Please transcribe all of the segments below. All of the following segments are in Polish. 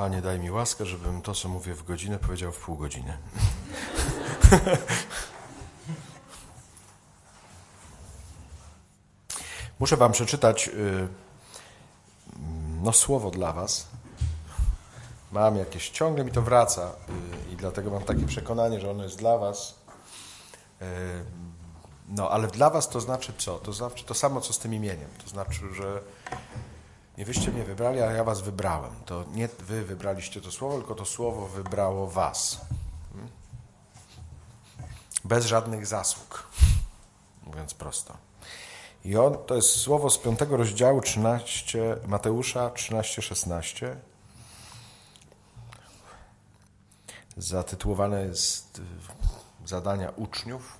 Panie, daj mi łaskę, żebym to, co mówię w godzinę, powiedział w pół godziny. Muszę Wam przeczytać y, no, słowo dla Was. Mam jakieś, ciągle mi to wraca y, i dlatego mam takie przekonanie, że ono jest dla Was. Y, no, ale dla Was to znaczy co? To znaczy to samo, co z tym imieniem. To znaczy, że nie wyście mnie wybrali, a ja Was wybrałem. To nie Wy wybraliście to słowo, tylko to słowo wybrało Was. Hmm? Bez żadnych zasług, mówiąc prosto. I on, to jest słowo z 5 rozdziału 13, Mateusza 13-16. Zatytułowane jest y, zadania uczniów,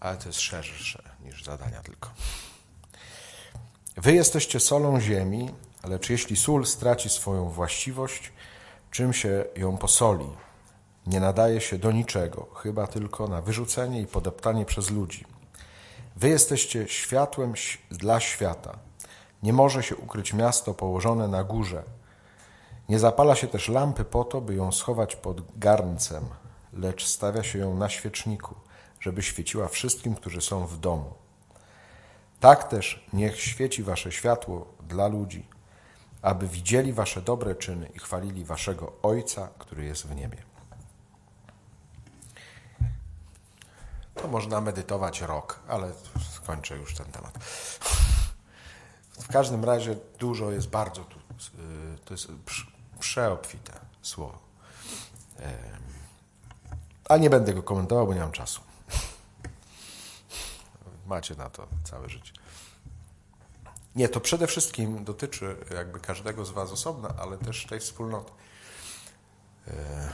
ale to jest szersze niż zadania tylko. Wy jesteście solą ziemi, lecz jeśli sól straci swoją właściwość, czym się ją posoli? Nie nadaje się do niczego, chyba tylko na wyrzucenie i podeptanie przez ludzi. Wy jesteście światłem dla świata. Nie może się ukryć miasto położone na górze. Nie zapala się też lampy po to, by ją schować pod garncem, lecz stawia się ją na świeczniku, żeby świeciła wszystkim, którzy są w domu. Tak też niech świeci wasze światło dla ludzi, aby widzieli wasze dobre czyny i chwalili waszego Ojca, który jest w niebie. To można medytować rok, ale skończę już ten temat. W każdym razie dużo jest bardzo tu, y, to jest przeobfite słowo. A nie będę go komentował, bo nie mam czasu. Macie na to całe życie. Nie, to przede wszystkim dotyczy jakby każdego z Was osobna, ale też tej wspólnoty. E,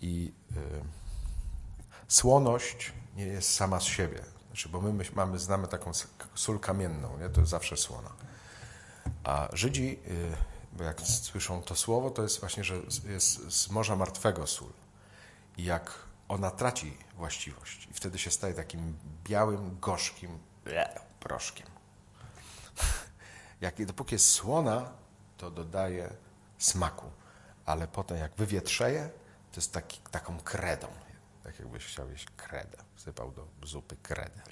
I e, słoność nie jest sama z siebie. Znaczy, bo my mamy, znamy taką sól kamienną, nie? to jest zawsze słona. A Żydzi, e, jak słyszą to słowo, to jest właśnie, że jest z Morza Martwego sól. I jak ona traci właściwość i wtedy się staje takim białym, gorzkim proszkiem. Jak, dopóki jest słona, to dodaje smaku, ale potem jak wywietrzeje, to jest taki, taką kredą. Tak jakbyś chciał jeść kredę. Wsypał do zupy kredę.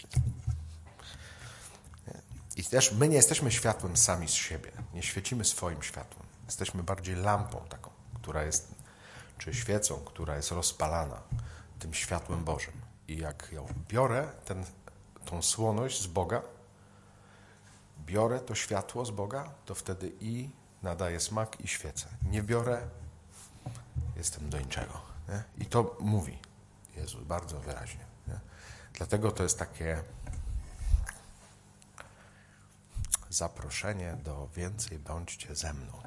I też my nie jesteśmy światłem sami z siebie. Nie świecimy swoim światłem. Jesteśmy bardziej lampą taką, która jest, czy świecą, która jest rozpalana tym światłem Bożym. I jak ją biorę, ten, tą słoność z Boga, biorę to światło z Boga, to wtedy i nadaję smak i świecę. Nie biorę, jestem do niczego. Nie? I to mówi Jezus bardzo wyraźnie. Nie? Dlatego to jest takie zaproszenie do więcej bądźcie ze mną.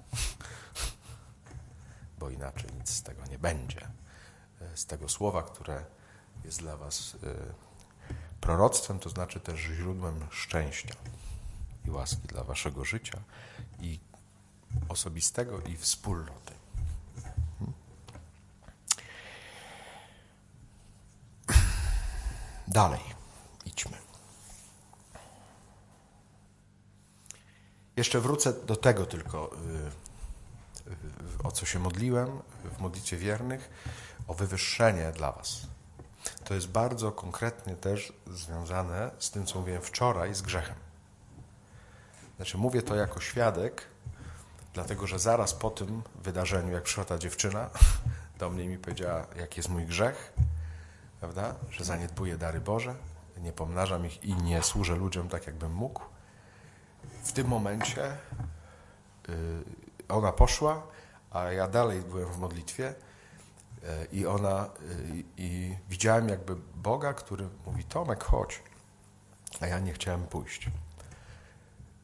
Bo inaczej nic z tego nie będzie z tego słowa, które jest dla Was y, proroctwem, to znaczy też źródłem szczęścia i łaski dla Waszego życia i osobistego i wspólnoty. Hmm? Dalej, idźmy. Jeszcze wrócę do tego tylko, y, o co się modliłem w modlitwie wiernych o wywyższenie dla Was. To jest bardzo konkretnie też związane z tym, co mówiłem wczoraj, z grzechem. Znaczy, mówię to jako świadek, dlatego że zaraz po tym wydarzeniu, jak przyszła ta dziewczyna do mnie i mi powiedziała, jaki jest mój grzech, prawda, że zaniedbuję dary Boże, nie pomnażam ich i nie służę ludziom tak, jakbym mógł. W tym momencie yy, ona poszła, a ja dalej byłem w modlitwie i ona, i, widziałem jakby Boga, który mówi, Tomek, chodź. A ja nie chciałem pójść.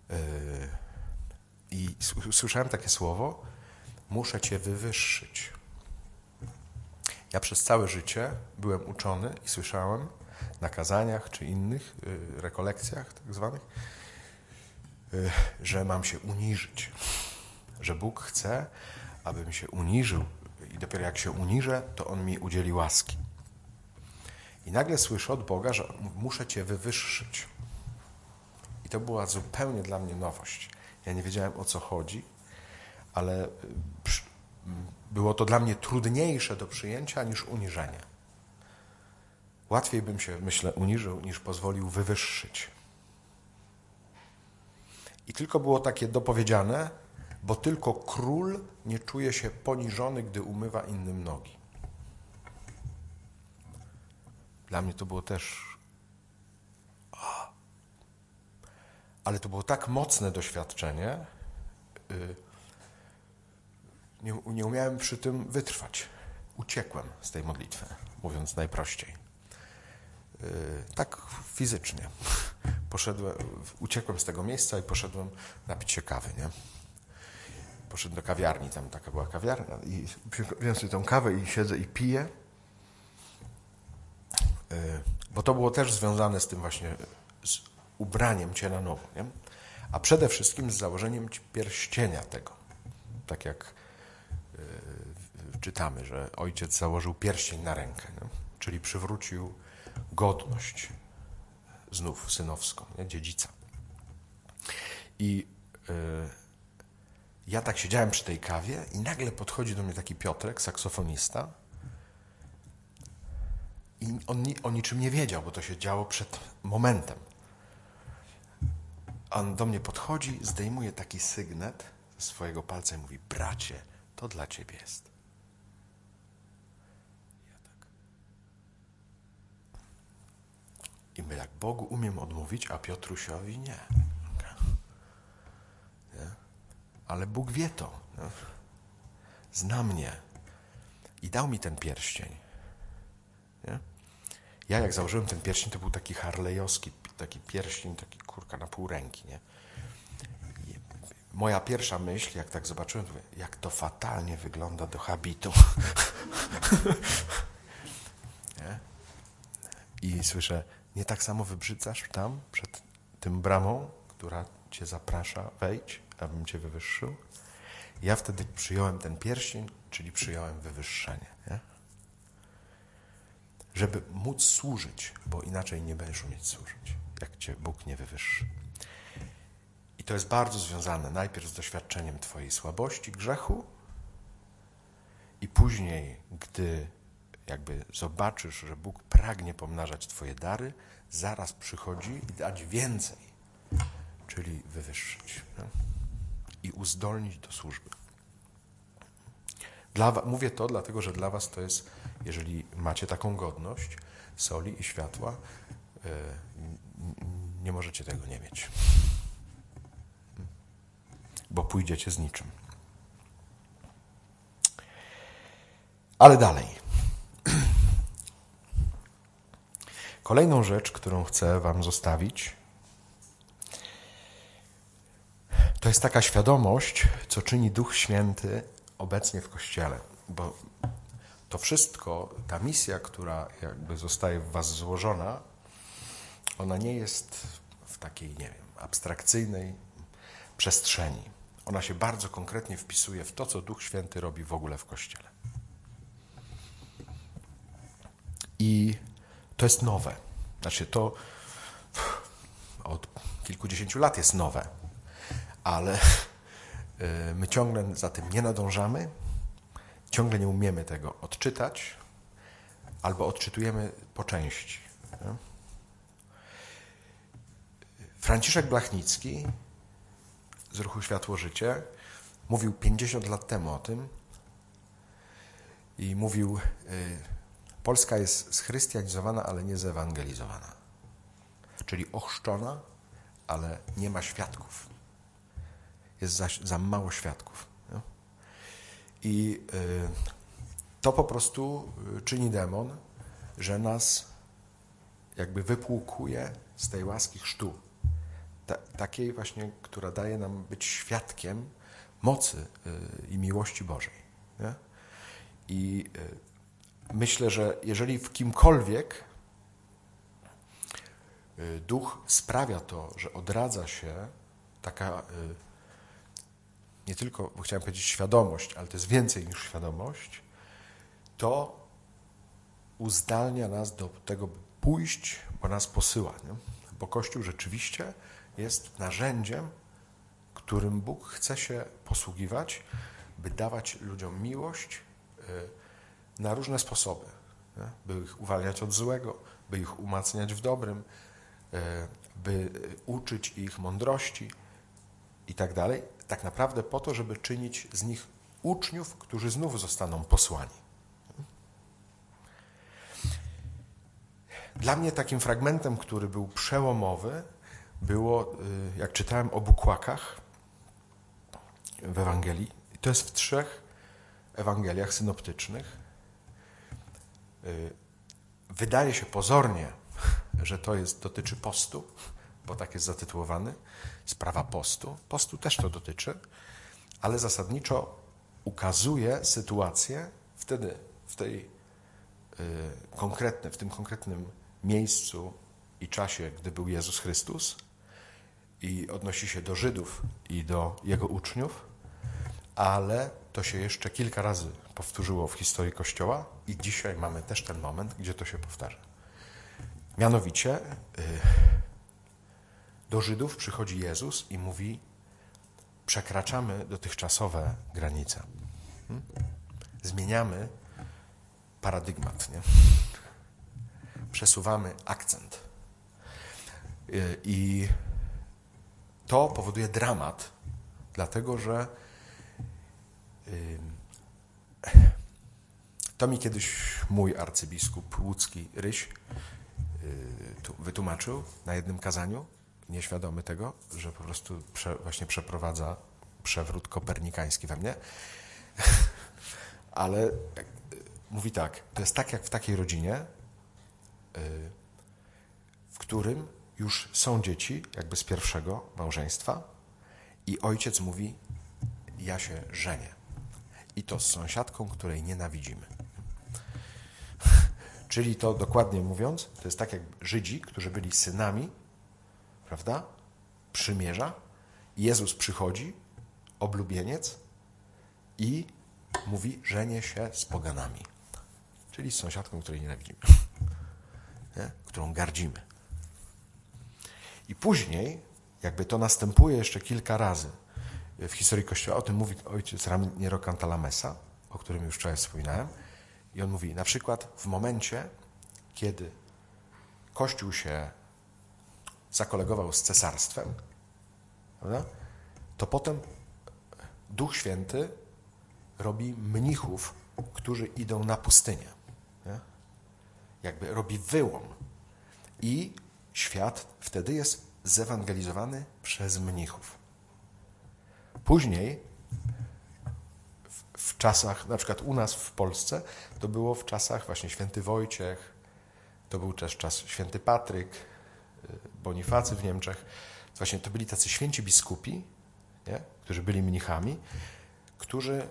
E, I słyszałem takie słowo, muszę Cię wywyższyć. Ja przez całe życie byłem uczony i słyszałem na kazaniach czy innych e, rekolekcjach tak zwanych, e, że mam się uniżyć. Że Bóg chce, abym się uniżył i dopiero jak się uniżę, to On mi udzieli łaski. I nagle słyszę od Boga, że muszę Cię wywyższyć. I to była zupełnie dla mnie nowość. Ja nie wiedziałem o co chodzi, ale y, było to dla mnie trudniejsze do przyjęcia niż uniżenie. Łatwiej bym się, myślę, uniżył, niż pozwolił wywyższyć. I tylko było takie dopowiedziane, bo tylko król nie czuje się poniżony, gdy umywa innym nogi. Dla mnie to było też. Ale to było tak mocne doświadczenie, y, nie, nie umiałem przy tym wytrwać. Uciekłem z tej modlitwy, mówiąc najprościej. Y, tak fizycznie. Poszedłem, uciekłem z tego miejsca i poszedłem napić się kawy, nie? Poszedłem do kawiarni, tam taka była kawiarnia i wziąłem sobie tą kawę i siedzę i piję. Y, bo to było też związane z tym właśnie z ubraniem cię na nowo, nie? A przede wszystkim z założeniem pierścienia tego. Tak jak y, czytamy, że ojciec założył pierścień na rękę, nie? czyli przywrócił godność znów synowską, nie? dziedzica. I y, ja tak siedziałem przy tej kawie i nagle podchodzi do mnie taki Piotrek, saksofonista i on o niczym nie wiedział, bo to się działo przed momentem. On do mnie podchodzi, zdejmuje taki sygnet ze swojego palca i mówi, bracie, to dla ciebie jest. I my jak Bogu umiem odmówić, a Piotrusiowi nie? Ale Bóg wie to. Zna mnie. I dał mi ten pierścień. Nie? Ja jak założyłem ten pierścień, to był taki harlejowski, taki pierścień, taki kurka na pół ręki. Nie? Moja pierwsza myśl, jak tak zobaczyłem, to jak to fatalnie wygląda do habitu. I słyszę, nie tak samo wybrzydzasz tam, przed tym bramą, która cię zaprasza, wejdź, abym cię wywyższył. Ja wtedy przyjąłem ten pierścień, czyli przyjąłem wywyższenie. Nie? Żeby móc służyć, bo inaczej nie będziesz umieć służyć, jak cię Bóg nie wywyższy. I to jest bardzo związane najpierw z doświadczeniem Twojej słabości, grzechu, i później, gdy jakby zobaczysz, że Bóg pragnie pomnażać Twoje dary, zaraz przychodzi i dać więcej, czyli wywyższyć? I uzdolnić do służby. Dla, mówię to dlatego, że dla Was to jest, jeżeli macie taką godność soli i światła, yy, nie możecie tego nie mieć. Bo pójdziecie z niczym. Ale dalej. Kolejną rzecz, którą chcę Wam zostawić, to jest taka świadomość, co czyni Duch Święty obecnie w Kościele. Bo to wszystko, ta misja, która jakby zostaje w Was złożona, ona nie jest w takiej, nie wiem, abstrakcyjnej przestrzeni. Ona się bardzo konkretnie wpisuje w to, co Duch Święty robi w ogóle w Kościele. I to jest nowe. Znaczy to od kilkudziesięciu lat jest nowe, ale y, my ciągle za tym nie nadążamy, ciągle nie umiemy tego odczytać, albo odczytujemy po części. Franciszek Blachnicki z ruchu Światło Życie mówił 50 lat temu o tym i mówił, y, Polska jest schrystianizowana, ale nie zewangelizowana. Czyli ochrzczona, ale nie ma świadków. Jest za, za mało świadków. I y, to po prostu y, czyni demon, że nas jakby wypłukuje z tej łaski chrztu. Ta, takiej właśnie, która daje nam być świadkiem mocy y, i miłości Bożej. Nie? I myślę, że jeżeli w kimkolwiek duch sprawia to, że odradza się taka nie tylko, bo chciałem powiedzieć świadomość, ale to jest więcej niż świadomość, to uzdalnia nas do tego, by pójść, bo nas posyła. Nie? Bo Kościół rzeczywiście jest narzędziem, którym Bóg chce się posługiwać, by dawać ludziom miłość y, na różne sposoby, nie? by ich uwalniać od złego, by ich umacniać w dobrym, y, by uczyć ich mądrości i tak dalej, tak naprawdę po to, żeby czynić z nich uczniów, którzy znów zostaną posłani. Dla mnie takim fragmentem, który był przełomowy, było, y, jak czytałem o bukłakach w Ewangelii. To jest w trzech Ewangeliach synoptycznych. Y, wydaje się pozornie, że to jest, dotyczy postu, bo tak jest zatytułowany, sprawa postu. Postu też to dotyczy, ale zasadniczo ukazuje sytuację wtedy, w tej y, konkretne, w tym konkretnym miejscu i czasie, gdy był Jezus Chrystus i odnosi się do Żydów i do Jego uczniów, ale to się jeszcze kilka razy powtórzyło w historii Kościoła i dzisiaj mamy też ten moment, gdzie to się powtarza. Mianowicie y, do Żydów przychodzi Jezus i mówi: Przekraczamy dotychczasowe granice. Hmm? Zmieniamy paradygmat. Nie? przesuwamy akcent. I to powoduje dramat, dlatego że to mi kiedyś mój arcybiskup łódzki Ryś y, wytłumaczył na jednym kazaniu, nieświadomy tego, że po prostu prze, właśnie przeprowadza przewrót kopernikański we mnie. Ale y, mówi tak, to jest tak jak w takiej rodzinie, w którym już są dzieci, jakby z pierwszego małżeństwa, i ojciec mówi: Ja się żenię. I to z sąsiadką, której nienawidzimy. Czyli to dokładnie mówiąc, to jest tak jak Żydzi, którzy byli synami, prawda? Przymierza. Jezus przychodzi, oblubieniec, i mówi: Żenię się z poganami. Czyli z sąsiadką, której nienawidzimy nie? którą gardzimy. I później, jakby to następuje jeszcze kilka razy w historii Kościoła, o tym mówi ojciec Ramiero Cantalamessa, o którym już wczoraj wspominałem, i on mówi, na przykład w momencie, kiedy Kościół się zakolegował z cesarstwem, prawda? to potem Duch Święty robi mnichów, którzy idą na pustynię jakby robi wyłom. I świat wtedy jest zewangelizowany przez mnichów. Później, w, w, czasach, na przykład u nas w Polsce, to było w czasach właśnie święty Wojciech, to był też czas święty Patryk, Bonifacy w Niemczech. Właśnie to byli tacy święci biskupi, nie? którzy byli mnichami, którzy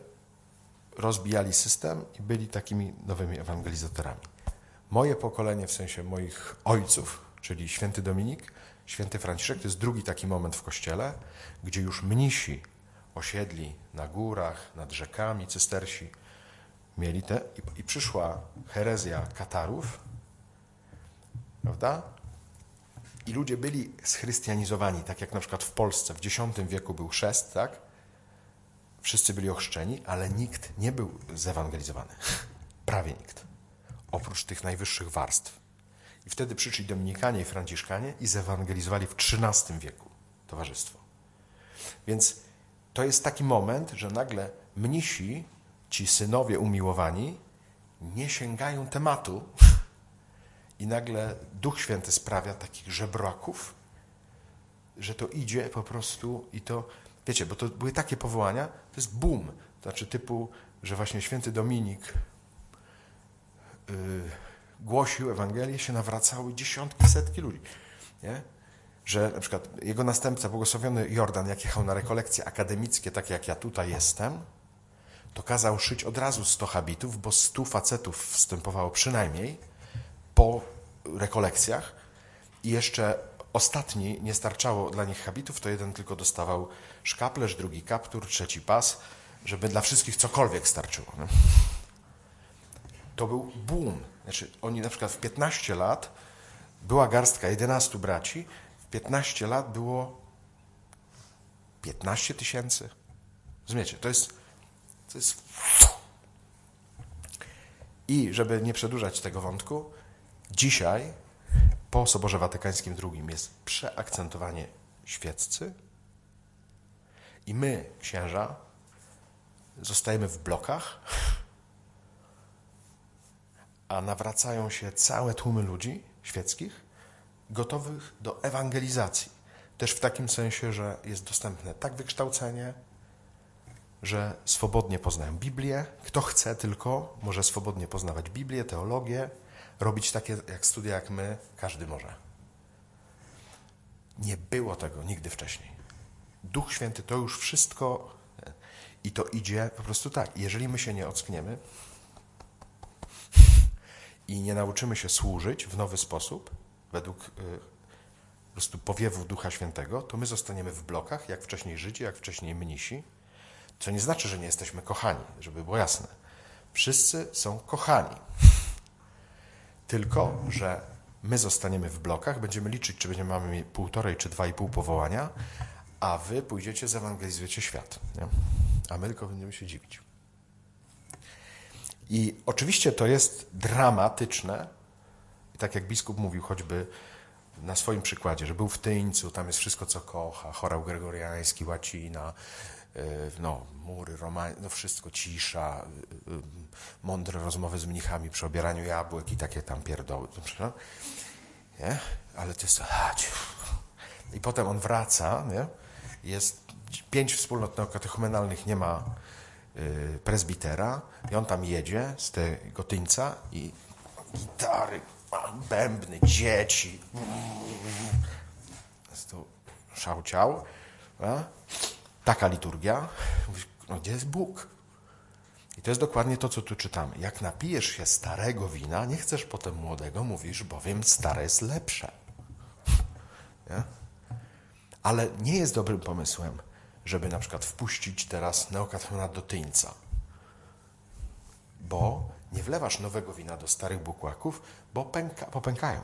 rozbijali system i byli takimi nowymi ewangelizatorami. Moje pokolenie, w sensie moich ojców, czyli święty Dominik, święty Franciszek, to jest drugi taki moment w Kościele, gdzie już mnisi osiedli na górach, nad rzekami, cystersi, mieli te i, i przyszła herezja Katarów, prawda? I ludzie byli schrystianizowani, tak jak na przykład w Polsce w X wieku był chrzest, tak? Wszyscy byli ochrzczeni, ale nikt nie był zewangelizowany. Prawie nikt oprócz tych najwyższych warstw. I wtedy przyszli Dominikanie i Franciszkanie i zewangelizowali w XIII wieku towarzystwo. Więc to jest taki moment, że nagle mnisi, ci synowie umiłowani, nie sięgają tematu i nagle Duch Święty sprawia takich żebraków, że to idzie po prostu i to, wiecie, bo to były takie powołania, to jest boom, to znaczy typu, że właśnie święty Dominik Y, głosił Ewangelię, się nawracały dziesiątki, setki ludzi. Nie? Że na przykład jego następca, błogosławiony Jordan, jak jechał na rekolekcje akademickie, takie jak ja tutaj jestem, to kazał szyć od razu 100 habitów, bo 100 facetów wstępowało przynajmniej po rekolekcjach i jeszcze ostatni nie starczało dla nich habitów, to jeden tylko dostawał szkaplerz, drugi kaptur, trzeci pas, żeby dla wszystkich cokolwiek starczyło. Nie? to był boom. Znaczy, oni na przykład w 15 lat była garstka 11 braci, w 15 lat było 15 tysięcy. Rozumiecie? To jest, to jest. I żeby nie przedłużać tego wątku, dzisiaj po Soborze Watykańskim II jest przeakcentowanie świeccy i my, księża, zostajemy w blokach, a nawracają się całe tłumy ludzi świeckich, gotowych do ewangelizacji. Też w takim sensie, że jest dostępne tak wykształcenie, że swobodnie poznają Biblię. Kto chce tylko, może swobodnie poznawać Biblię, teologię, robić takie jak studia jak my, każdy może. Nie było tego nigdy wcześniej. Duch Święty to już wszystko i to idzie po prostu tak. Jeżeli my się nie ockniemy i nie nauczymy się służyć w nowy sposób, według y, po prostu powiewu Ducha Świętego, to my zostaniemy w blokach, jak wcześniej Żydzi, jak wcześniej mnisi, co nie znaczy, że nie jesteśmy kochani, żeby było jasne. Wszyscy są kochani. Tylko, że my zostaniemy w blokach, będziemy liczyć, czy będziemy mamy półtorej czy dwa i pół powołania, a wy pójdziecie, zewangelizujecie świat. Nie? A my tylko będziemy się dziwić. I oczywiście to jest dramatyczne. I tak jak biskup mówił choćby na swoim przykładzie, że był w Tyńcu, tam jest wszystko, co kocha, chorał gregoriański, łacina, no, mury, romani, no wszystko, cisza, y, y, mądre rozmowy z mnichami przy obieraniu jabłek i takie tam pierdoły. Nie? Ale to jest... I potem on wraca, nie? jest pięć wspólnot neokatechumenalnych, nie ma y, prezbitera i on tam jedzie z tego tyńca i gitary, bębny, dzieci. Jest to szałciał. Taka liturgia. no gdzie jest Bóg? I to jest dokładnie to, co tu czytamy. Jak napijesz się starego wina, nie chcesz potem młodego, mówisz, bowiem stare jest lepsze. Nie? Ale nie jest dobrym pomysłem, żeby na przykład wpuścić teraz neokatechumena do tyńca. Bo nie wlewasz nowego wina do starych bukłaków, bo pęka, popękają.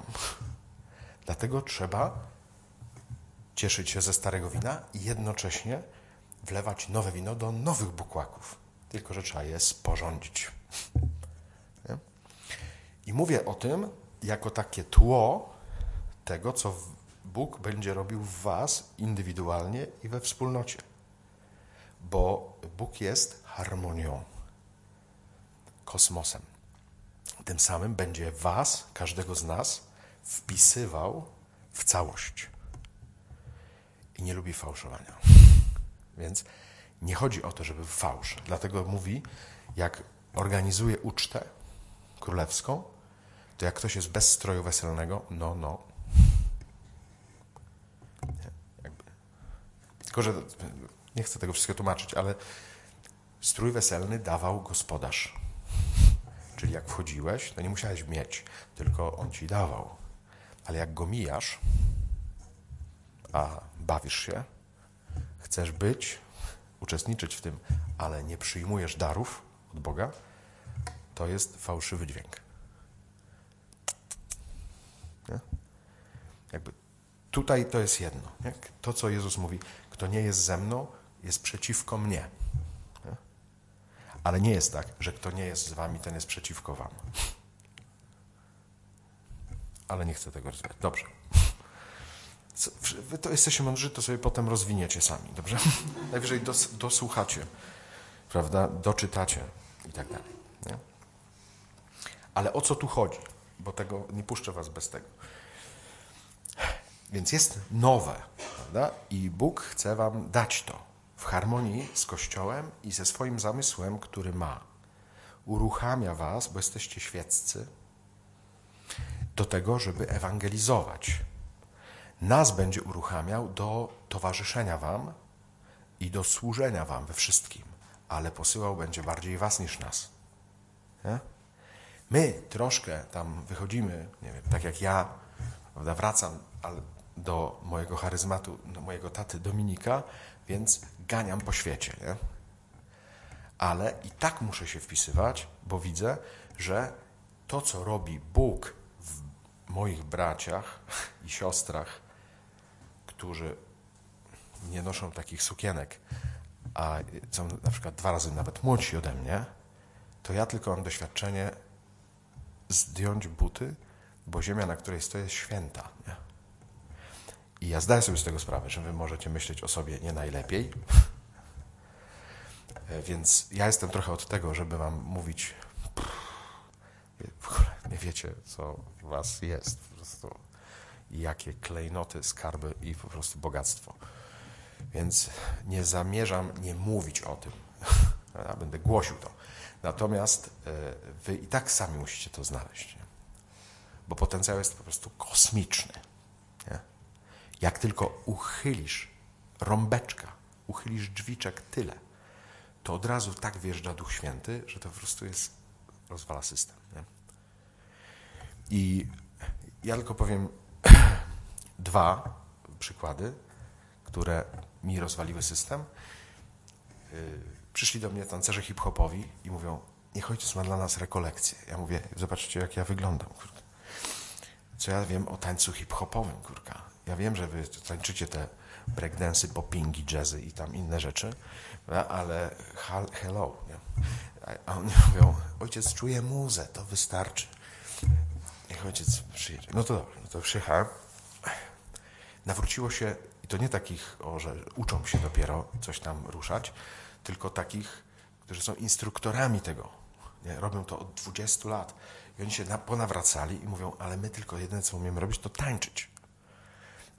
Dlatego trzeba cieszyć się ze starego wina i jednocześnie wlewać nowe wino do nowych bukłaków. Tylko, że trzeba je sporządzić. I mówię o tym jako takie tło tego, co Bóg będzie robił w Was indywidualnie i we wspólnocie. Bo Bóg jest harmonią, kosmosem. Tym samym będzie Was, każdego z nas, wpisywał w całość. I nie lubi fałszowania. Więc nie chodzi o to, żeby fałsz. Dlatego mówi, jak organizuje ucztę królewską, to jak ktoś jest bez stroju weselnego, no, no, Tylko, że nie chcę tego wszystkiego tłumaczyć, ale strój weselny dawał gospodarz. Czyli jak wchodziłeś, to nie musiałeś mieć, tylko on ci dawał. Ale jak go mijasz, a bawisz się, chcesz być, uczestniczyć w tym, ale nie przyjmujesz darów od Boga, to jest fałszywy dźwięk. Nie? Jakby tutaj to jest jedno. Nie? To, co Jezus mówi, kto nie jest ze mną, jest przeciwko mnie. Ale nie jest tak, że kto nie jest z wami, ten jest przeciwko wam. Ale nie chcę tego rozwijać. Dobrze. Wy to jesteście mądrzy, to sobie potem rozwiniecie sami, dobrze? Najwyżej dos, dosłuchacie, prawda? Doczytacie i tak dalej. Nie? Ale o co tu chodzi? Bo tego nie puszczę was bez tego. Więc jest nowe, prawda? I Bóg chce Wam dać to w harmonii z Kościołem i ze swoim zamysłem, który ma. Uruchamia Was, bo jesteście świeccy, do tego, żeby ewangelizować. Nas będzie uruchamiał do towarzyszenia Wam i do służenia Wam we wszystkim, ale posyłał będzie bardziej Was niż nas. Nie? My troszkę tam wychodzimy, nie wiem, tak jak ja, prawda, wracam, do mojego charyzmatu, do mojego taty Dominika, więc ganiam po świecie. Nie? Ale i tak muszę się wpisywać, bo widzę, że to, co robi Bóg w moich braciach i siostrach, którzy nie noszą takich sukienek, a są na przykład dwa razy nawet młodsi ode mnie, to ja tylko mam doświadczenie zdjąć buty, bo ziemia, na której stoję, jest święta. Nie? I ja zdaję sobie z tego sprawę, że wy możecie myśleć o sobie nie najlepiej. Więc ja jestem trochę od tego, żeby wam mówić, w ogóle nie wiecie, co w was jest. Po prostu jakie klejnoty, skarby i po prostu bogactwo. Więc nie zamierzam nie mówić o tym. Ja będę głosił to. Natomiast e, wy i tak sami musicie to znaleźć. Nie? Bo potencjał jest po prostu kosmiczny. Nie? Jak tylko uchylisz rąbeczka, uchylisz drzwiczek tyle, to od razu tak wjeżdża Duch Święty, że to po prostu jest, rozwala system. Nie? I ja tylko powiem dwa przykłady, które mi rozwaliły system. Y, przyszli do mnie tancerze hip-hopowi i mówią, niech ojciec ma dla nas rekolekcję. Ja mówię, zobaczcie jak ja wyglądam. Kurka. Co ja wiem o tańcu hip-hopowym, kurka. Ja wiem, że wy tańczycie te breakdance'y, poppingi, jazzy i tam inne rzeczy, ale hello. Nie? A oni mówią, ojciec czuje muzę, to wystarczy. Niech ojciec przyjedzie. No to dobrze, no to przyjechałem. Nawróciło się, i to nie takich, o, że uczą się dopiero coś tam ruszać, tylko takich, którzy są instruktorami tego. Nie? Robią to od 20 lat. I oni się na, ponawracali i mówią, ale my tylko jedyne, co umiemy robić, to tańczyć.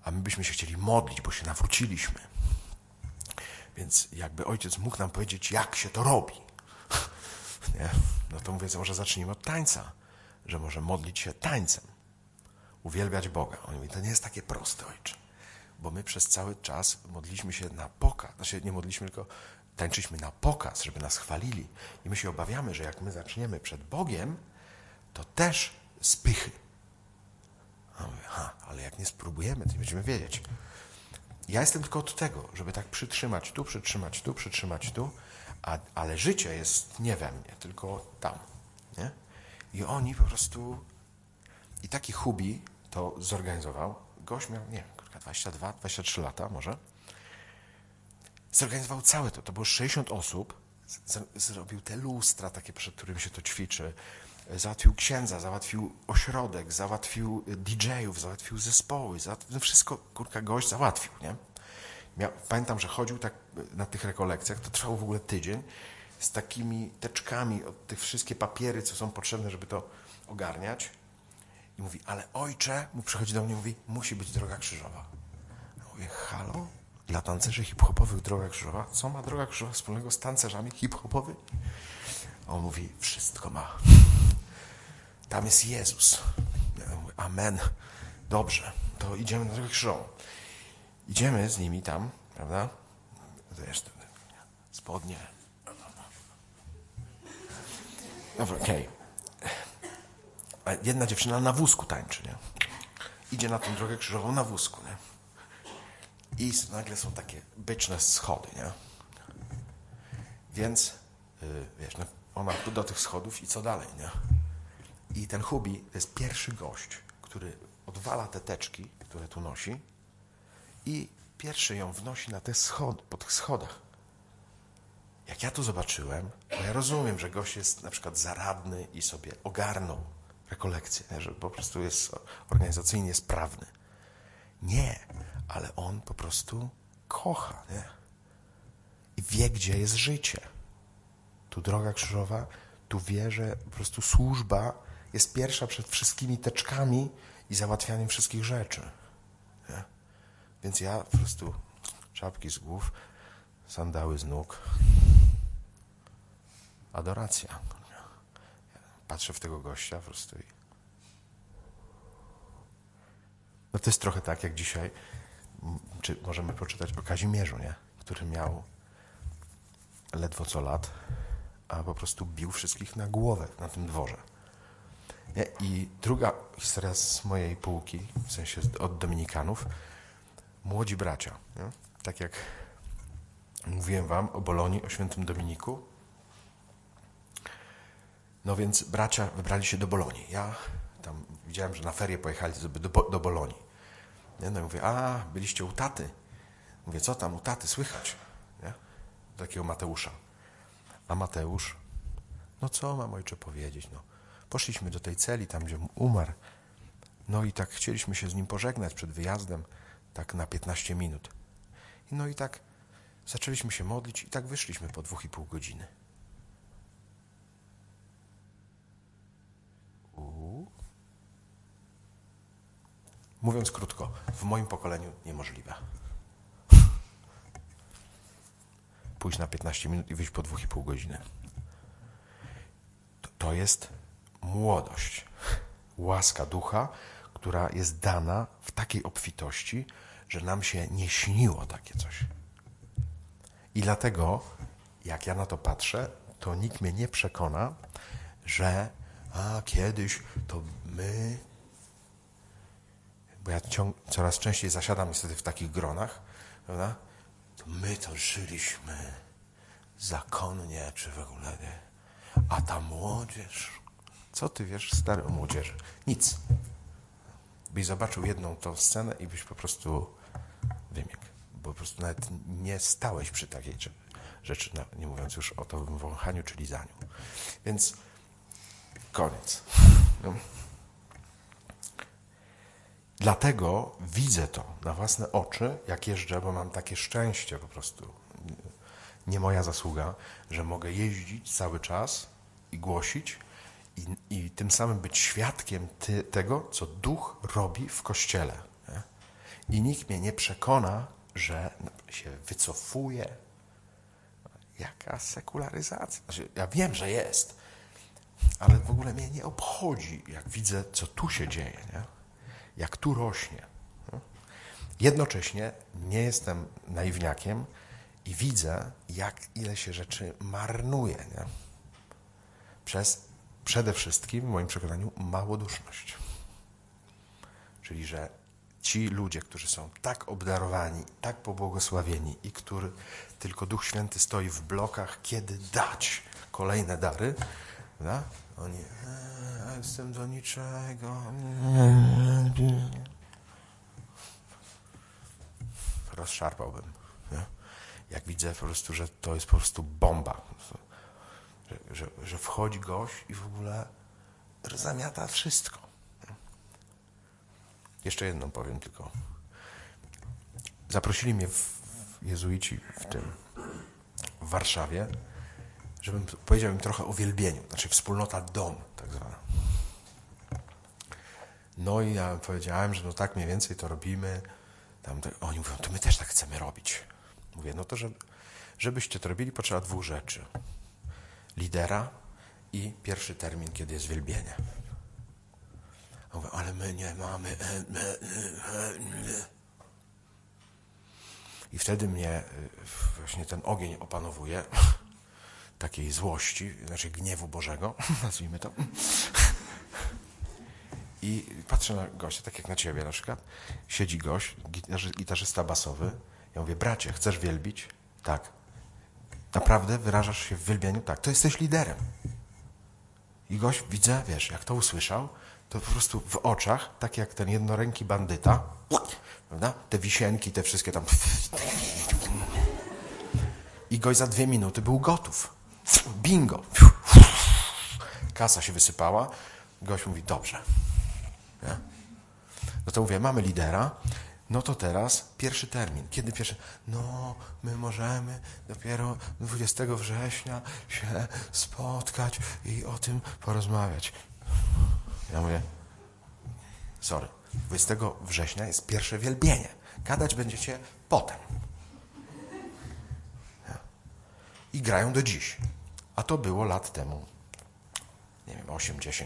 A my byśmy się chcieli modlić, bo się nawróciliśmy. Więc jakby ojciec mógł nam powiedzieć, jak się to robi. Nie? No to mówię, może zacznijmy od tańca że może modlić się tańcem, uwielbiać Boga. On mówi, to nie jest takie proste, ojcze, bo my przez cały czas modliliśmy się na pokaz, znaczy nie modliliśmy, tylko tańczyliśmy na pokaz, żeby nas chwalili. I my się obawiamy, że jak my zaczniemy przed Bogiem, to też spychy. A mówię, ha, ale jak nie spróbujemy, to nie będziemy wiedzieć. Ja jestem tylko od tego, żeby tak przytrzymać tu, przytrzymać tu, przytrzymać tu, a, ale życie jest nie we mnie, tylko tam. Nie? I oni po prostu... I taki Hubi to zorganizował. Gość miał, nie wiem, 22, 23 lata może. Zorganizował całe to. To było 60 osób. Zrobił te lustra takie, przed którymi się to ćwiczy. Załatwił księdza, załatwił ośrodek, załatwił DJ-ów, załatwił zespoły. Załatwił, no wszystko, kurka, gość załatwił, nie? Miał, pamiętam, że chodził tak na tych rekolekcjach, to trwało w ogóle tydzień z takimi teczkami, od tych wszystkie papiery, co są potrzebne, żeby to ogarniać. I mówi, ale ojcze, mu przychodzi do mnie mówi, musi być droga krzyżowa. Ja mówię, halo? Dla tancerzy hip-hopowych droga krzyżowa? Co ma droga krzyżowa wspólnego z tancerzami hip-hopowymi? On mówi, wszystko ma. Tam jest Jezus. Ja mówię, amen. Dobrze, to idziemy na drogę krzyżową. Idziemy z nimi tam, prawda? Wiesz, spodnie, Dobra, okej. Okay. Jedna dziewczyna na wózku tańczy, nie? Idzie na tę drogę krzyżową na wózku, nie? I nagle są takie byczne schody, nie? Więc, yy, wiesz, no, ona do tych schodów i co dalej, nie? I ten Hubi to jest pierwszy gość, który odwala te teczki, które tu nosi i pierwszy ją wnosi na te schody, po tych schodach. Jak ja to zobaczyłem, bo ja rozumiem, że gość jest na przykład zaradny i sobie ogarnął rekolekcję, nie? że po prostu jest organizacyjnie sprawny. Nie, ale on po prostu kocha, nie? I wie, gdzie jest życie. Tu droga krzyżowa, tu wie, że po prostu służba jest pierwsza przed wszystkimi teczkami i załatwianiem wszystkich rzeczy. Nie? Więc ja po prostu czapki z głów, sandały z nóg, adoracja. Patrzę w tego gościa po prostu i... No to jest trochę tak, jak dzisiaj, czy możemy poczytać o Kazimierzu, nie? który miał ledwo co lat, a po prostu bił wszystkich na głowę na tym dworze. Nie? I druga historia z mojej półki, w sensie od Dominikanów, młodzi bracia. Nie? Tak jak mówiłem wam o Bolonii, o świętym Dominiku, no więc bracia wybrali się do Bolonii. Ja tam widziałem, że na ferie pojechali do, do, do Bolonii. Nie? No i mówię, a, byliście u taty. Mówię, co tam u taty słychać? Nie? Takiego Mateusza. A Mateusz, no co mam ojcze powiedzieć? No, poszliśmy do tej celi, tam gdzie umarł. No i tak chcieliśmy się z nim pożegnać przed wyjazdem, tak na 15 minut. No i tak zaczęliśmy się modlić i tak wyszliśmy po dwóch i pół godziny. Mówiąc krótko, w moim pokoleniu niemożliwe. Pójść na 15 minut i wyjść po dwóch i pół godziny. To, to jest młodość, łaska ducha, która jest dana w takiej obfitości, że nam się nie śniło takie coś. I dlatego, jak ja na to patrzę, to nikt mnie nie przekona, że a kiedyś to my. Bo ja ciąg, coraz częściej zasiadam niestety w takich gronach, prawda? To my to żyliśmy zakonnie, czy w ogóle nie. A ta młodzież. Co ty wiesz, stary o młodzieży? Nic. Byś zobaczył jedną tą scenę i byś po prostu wymiegł. Bo po prostu nawet nie stałeś przy takiej rzeczy, nie mówiąc już o tym wąchaniu czy lizaniu. Więc koniec. No. Dlatego widzę to na własne oczy, jak jeżdżę, bo mam takie szczęście po prostu. Nie moja zasługa, że mogę jeździć cały czas i głosić i, i tym samym być świadkiem ty, tego, co duch robi w kościele. Nie? I nikt mnie nie przekona, że się wycofuje. Jaka sekularyzacja? Znaczy, ja wiem, że jest, ale w ogóle mnie nie obchodzi, jak widzę, co tu się dzieje, nie? Jak tu rośnie. Jednocześnie nie jestem naiwniakiem i widzę, jak ile się rzeczy marnuje. Nie? Przez przede wszystkim, w moim przekonaniu, małoduszność. Czyli, że ci ludzie, którzy są tak obdarowani, tak pobłogosławieni i który tylko Duch Święty stoi w blokach, kiedy dać kolejne dary, prawda? oni, e, jestem do niczego. Rozszarpałbym. Nie? Jak widzę po prostu, że to jest po prostu bomba. Że, że, że wchodzi gość i w ogóle zamiata wszystko. Jeszcze jedną powiem tylko. Zaprosili mnie w jezuici w tym w Warszawie, żebym powiedział im trochę o wielbieniu, znaczy wspólnota dom, tak zwana. No i ja powiedziałem, że no tak mniej więcej to robimy. Tam, oni mówią, to my też tak chcemy robić. Mówię, no to, że, żebyście to robili, potrzeba dwóch rzeczy. Lidera i pierwszy termin, kiedy jest wielbienie. Mówię, ale my nie mamy. E, e, e, I wtedy mnie właśnie ten ogień opanowuje, takiej złości, znaczy gniewu Bożego, nazwijmy to. I patrzę na gościa, tak jak na ciebie na przykład. Siedzi gość, gitarzysta basowy. Ja mówię, bracie, chcesz wielbić? Tak. Naprawdę wyrażasz się w wielbieniu? Tak. To jesteś liderem. I gość, widzę, wiesz, jak to usłyszał, to po prostu w oczach, tak jak ten jednoręki bandyta, prawda? Te wisienki, te wszystkie tam. I gość za dwie minuty był gotów. Bingo. Kasa się wysypała. Gość mówi, dobrze. Nie? No to mówię, mamy lidera, no to teraz pierwszy termin. Kiedy pierwszy? No, my możemy dopiero 20 września się spotkać i o tym porozmawiać. Ja mówię, sorry, 20 września jest pierwsze wielbienie. Gadać będziecie potem. I grają do dziś. A to było lat temu, nie wiem, 8-10.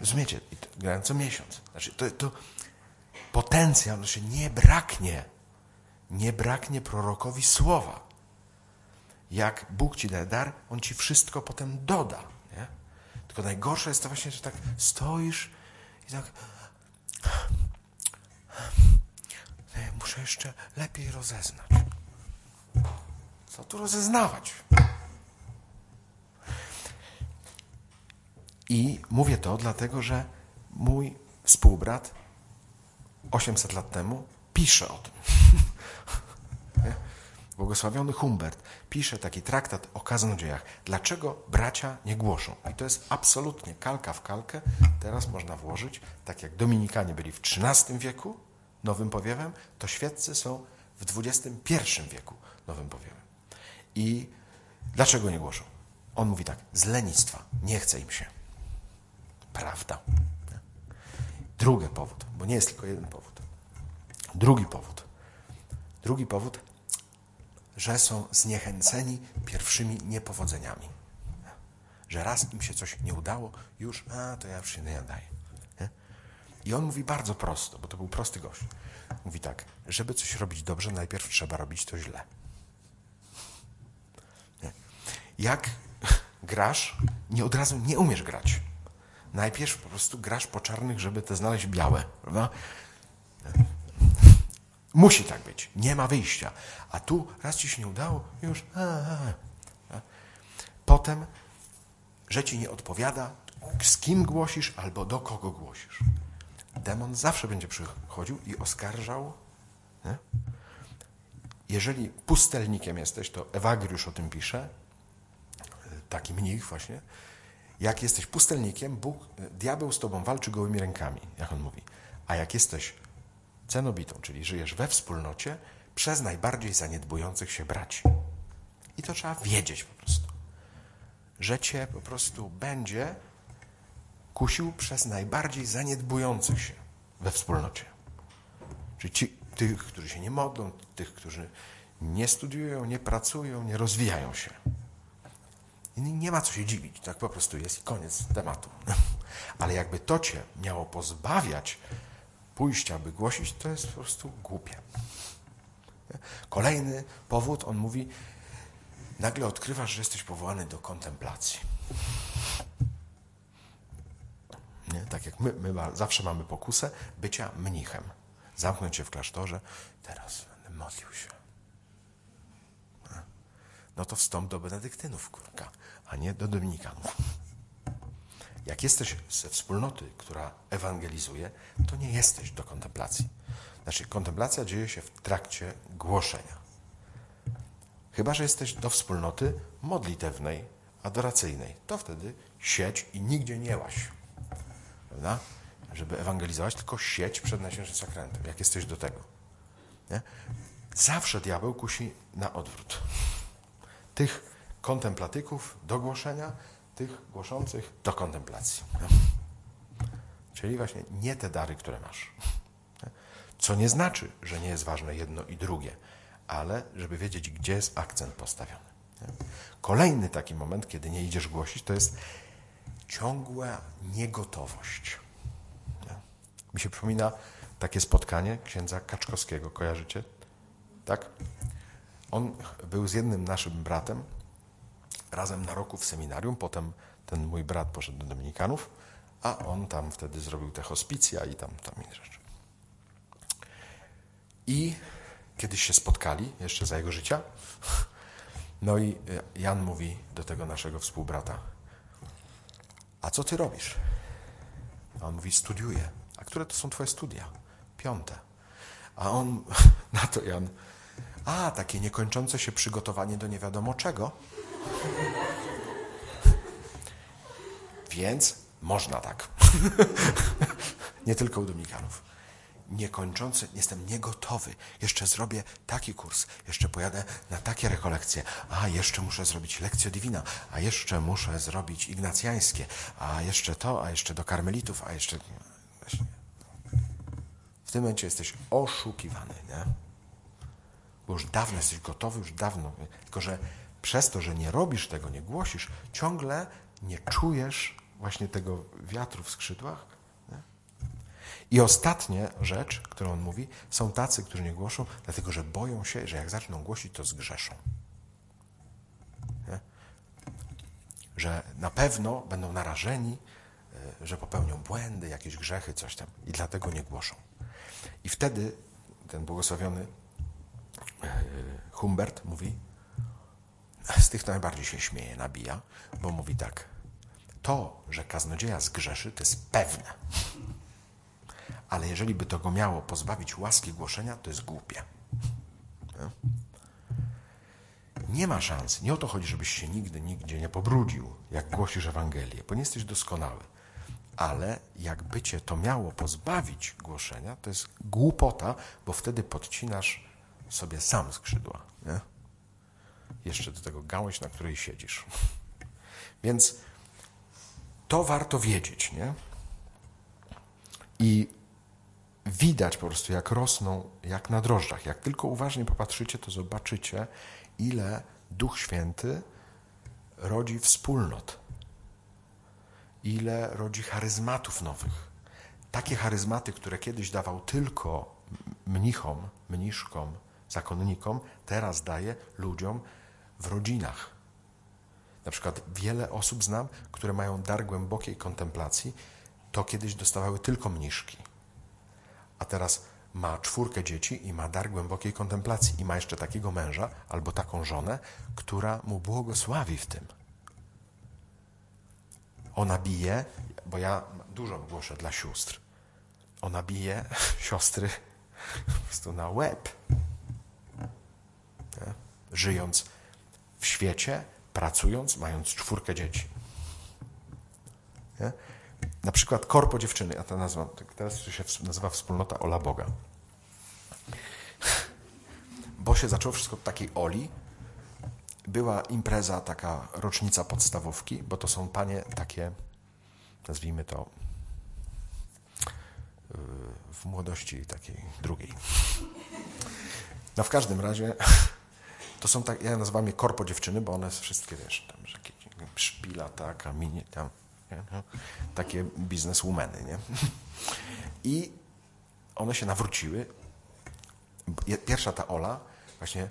Rozumiecie? grają co miesiąc. Znaczy, to, to potencjał, znaczy nie braknie, nie braknie prorokowi słowa. Jak Bóg ci da dar, On ci wszystko potem doda. Nie? Tylko najgorsze jest to właśnie, że tak stoisz i tak muszę jeszcze lepiej rozeznać. Co tu rozeznawać? I mówię to dlatego, że mój współbrat 800 lat temu pisze o tym. Błogosławiony Humbert pisze taki traktat o kaznodziejach. Dlaczego bracia nie głoszą? I to jest absolutnie kalka w kalkę. Teraz można włożyć, tak jak Dominikanie byli w XIII wieku nowym powiewem, to świeccy są w XXI wieku nowym powiewem. I dlaczego nie głoszą? On mówi tak, z lenistwa, nie chce im się. Prawda. Drugi powód, bo nie jest tylko jeden powód. Drugi powód. Drugi powód, że są zniechęceni pierwszymi niepowodzeniami. Że raz im się coś nie udało, już, a to ja już się nie nadaję. I on mówi bardzo prosto, bo to był prosty gość. Mówi tak, żeby coś robić dobrze, najpierw trzeba robić to źle. Jak grasz, nie od razu nie umiesz grać. Najpierw po prostu grasz po czarnych, żeby te znaleźć białe, prawda? Musi tak być, nie ma wyjścia. A tu raz ci się nie udało, już. A, a. Potem, że ci nie odpowiada, z kim głosisz albo do kogo głosisz. Demon zawsze będzie przychodził i oskarżał. Nie? Jeżeli pustelnikiem jesteś, to Ewagriusz o tym pisze, taki mnich właśnie. Jak jesteś pustelnikiem, Bóg, diabeł z tobą walczy gołymi rękami, jak on mówi. A jak jesteś cenobitą, czyli żyjesz we wspólnocie przez najbardziej zaniedbujących się braci. I to trzeba wiedzieć po prostu. Że cię po prostu będzie kusił przez najbardziej zaniedbujących się we wspólnocie. Czyli ci, tych, którzy się nie modlą, tych, którzy nie studiują, nie pracują, nie rozwijają się. Nie ma co się dziwić, tak po prostu jest i koniec tematu. Ale jakby to cię miało pozbawiać pójścia, by głosić, to jest po prostu głupie. Kolejny powód, on mówi, nagle odkrywasz, że jesteś powołany do kontemplacji. Nie? Tak jak my, my zawsze mamy pokusę bycia mnichem. Zamknąć się w klasztorze, teraz będę modlił się. No to wstąp do benedyktynów, kurka, a nie do dominikanów. Jak jesteś ze wspólnoty, która ewangelizuje, to nie jesteś do kontemplacji. Znaczy, kontemplacja dzieje się w trakcie głoszenia. Chyba, że jesteś do wspólnoty modlitewnej, adoracyjnej. To wtedy sieć i nigdzie nie łaś. Prawda? Żeby ewangelizować, tylko sieć przed Najświętszym Sakramentem, jak jesteś do tego. Nie? Zawsze diabeł kusi na odwrót. Tych kontemplatyków do głoszenia, tych głoszących do kontemplacji. Czyli właśnie nie te dary, które masz. Co nie znaczy, że nie jest ważne jedno i drugie, ale żeby wiedzieć, gdzie jest akcent postawiony. Kolejny taki moment, kiedy nie idziesz głosić, to jest ciągła niegotowość. Mi się przypomina takie spotkanie księdza Kaczkowskiego. Kojarzycie? Tak? On był z jednym naszym bratem razem na roku w seminarium, potem ten mój brat poszedł do Dominikanów, a on tam wtedy zrobił te hospicja i tam, tam inne rzeczy. I kiedyś się spotkali, jeszcze za jego życia, no i Jan mówi do tego naszego współbrata, a co ty robisz? A on mówi, studiuję. A które to są twoje studia? Piąte. A on, na to Jan, a, takie niekończące się przygotowanie do nie wiadomo czego. Więc można tak. nie tylko u Dominikanów. Niekończący, jestem niegotowy. Jeszcze zrobię taki kurs, jeszcze pojadę na takie rekolekcje. A jeszcze muszę zrobić lekcję divina, a jeszcze muszę zrobić ignacjańskie, a jeszcze to, a jeszcze do karmelitów, a jeszcze. W tym momencie jesteś oszukiwany, nie? Bo już dawno jesteś gotowy, już dawno. Tylko, że przez to, że nie robisz tego, nie głosisz, ciągle nie czujesz właśnie tego wiatru w skrzydłach. Nie? I ostatnia rzecz, którą on mówi, są tacy, którzy nie głoszą, dlatego że boją się, że jak zaczną głosić, to zgrzeszą. Nie? Że na pewno będą narażeni, e, że popełnią błędy, jakieś grzechy, coś tam. I dlatego nie głoszą. I wtedy ten błogosławiony Humbert mówi, z tych najbardziej się śmieje, nabija, bo mówi tak. To, że kaznodzieja zgrzeszy, to jest pewne. ale jeżeli by to go miało pozbawić łaski głoszenia, to jest głupie. Nie? Ma szans. Nie o to chodzi, żebyś się nigdy, nigdzie nie pobrudził, jak głosisz Ewangelię, bo nie jesteś doskonały. Ale jakby cię to miało pozbawić głoszenia, to jest głupota, bo wtedy podcinasz sobie sam skrzydła. Nie? Jeszcze do tego gałąź, na której siedzisz. Więc to warto wiedzieć, nie? I widać po prostu, jak rosną, jak na drożdżach. Jak tylko uważnie popatrzycie, to zobaczycie, ile Duch Święty rodzi wspólnot, ile rodzi charyzmatów nowych. Takie charyzmaty, które kiedyś dawał tylko mnichom, mniszkom, zakonnikom, teraz daje ludziom w rodzinach. Na przykład wiele osób znam, które mają dar głębokiej kontemplacji, to kiedyś dostawały tylko mniszki. A teraz ma czwórkę dzieci i ma dar głębokiej kontemplacji i ma jeszcze takiego męża albo taką żonę, która mu błogosławi w tym. Ona bije, bo ja dużo głoszę dla sióstr. Ona bije siostry po prostu na łeb. Nie? Żyjąc w świecie, pracując, mając czwórkę dzieci. Nie? Na przykład korpo dziewczyny, ja to nazywam, teraz się nazywa wspólnota Ola Boga. Bo się zaczęło wszystko od takiej Oli. Była impreza, taka rocznica podstawówki, bo to są panie takie, nazwijmy to, w młodości takiej drugiej. No w każdym razie to są tak, ja nazywam je korpo dziewczyny, bo one wszystkie, wiesz, tam jakieś szpila, taka, mini, tam, nie? No, takie bizneswomeny, nie? I one się nawróciły. Pierwsza ta Ola właśnie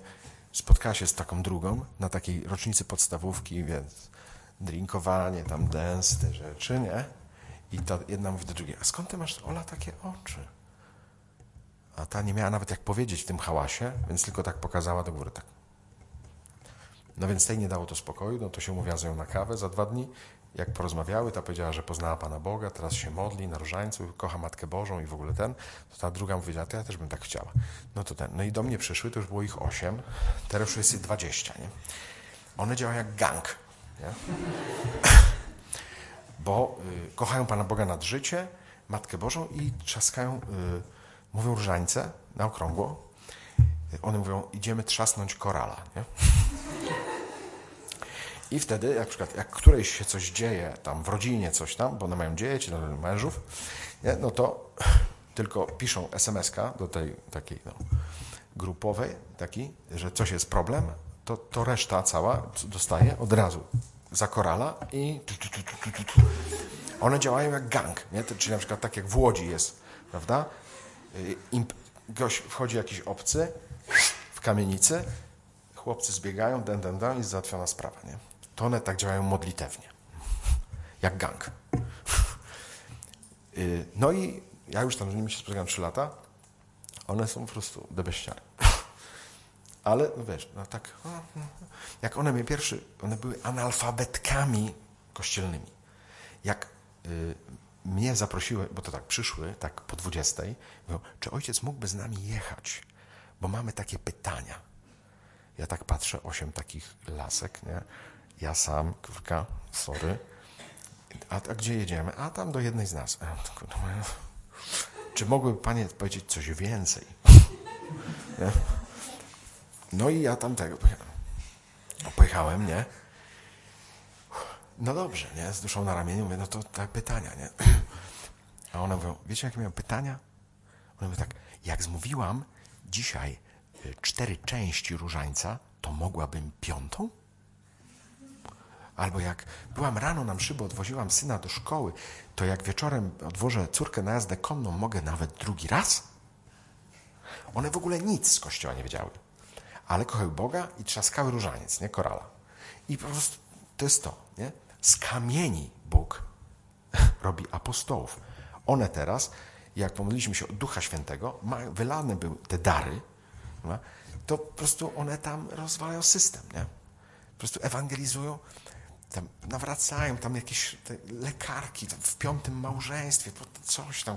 spotkała się z taką drugą na takiej rocznicy podstawówki, więc drinkowanie, tam dance, te rzeczy, nie? I ta jedna mówi do drugiej, a skąd ty masz, Ola, takie oczy? A ta nie miała nawet jak powiedzieć w tym hałasie, więc tylko tak pokazała do góry, tak. No więc tej nie dało to spokoju, no to się umówiła z nią na kawę za dwa dni. Jak porozmawiały, ta powiedziała, że poznała Pana Boga, teraz się modli na różańcu, kocha Matkę Bożą i w ogóle ten. To ta druga powiedziała, to ja też bym tak chciała. No to ten. No i do mnie przyszły, to już było ich osiem, teraz już jest ich dwadzieścia, nie? One działają jak gang, nie? Bo y, kochają Pana Boga nad życie, Matkę Bożą i trzaskają, y, mówią różańce na okrągło. One mówią, idziemy trzasnąć korala, nie? I wtedy, jak przykład, jak którejś się coś dzieje tam w rodzinie, coś tam, bo one mają dzieci, no, mężów, nie? no to tylko piszą SMS-ka do tej takiej no, grupowej, taki, że coś jest problem, to, to reszta cała dostaje od razu za korala i one działają jak gang, nie? czyli na przykład tak jak w Łodzi jest, prawda? Imp gość, wchodzi jakiś obcy w kamienicy, chłopcy zbiegają, den, den, den i załatwiona sprawa, nie? To one tak działają modlitewnie. Jak gang. Y, no i ja już tam z nimi się spotykam 3 lata. One są po prostu debeściary. Ale no wiesz, no tak, jak one mnie pierwszy, one były analfabetkami kościelnymi. Jak y, mnie zaprosiły, bo to tak przyszły, tak po 20, mówią, czy ojciec mógłby z nami jechać, bo mamy takie pytania. Ja tak patrzę, osiem takich lasek, nie? Ja sam, kurka, sorry. A, a gdzie jedziemy? A tam do jednej z nas. Czy mogłyby panie powiedzieć coś więcej? Nie? No i ja tam tego pojechałem, nie? No dobrze, nie? Z duszą na ramieniu mówię, no to tak pytania, nie? A one mówią, wiecie jakie miałem pytania? One mówią tak, jak zmówiłam dzisiaj y, cztery części różańca, to mogłabym piątą? Albo jak byłam rano na mszy, bo odwoziłam syna do szkoły, to jak wieczorem odwożę córkę na jazdę konną, mogę nawet drugi raz? One w ogóle nic z kościoła nie wiedziały. Ale kochały Boga i trzaskały różaniec, nie? Korala. I po prostu to jest to, nie? Z kamieni Bóg robi apostołów. One teraz, jak pomodliliśmy się o Ducha Świętego, wylane były te dary, to po prostu one tam rozwalają system, nie? Po prostu ewangelizują tam nawracają, tam jakieś lekarki tam w piątym małżeństwie, coś tam.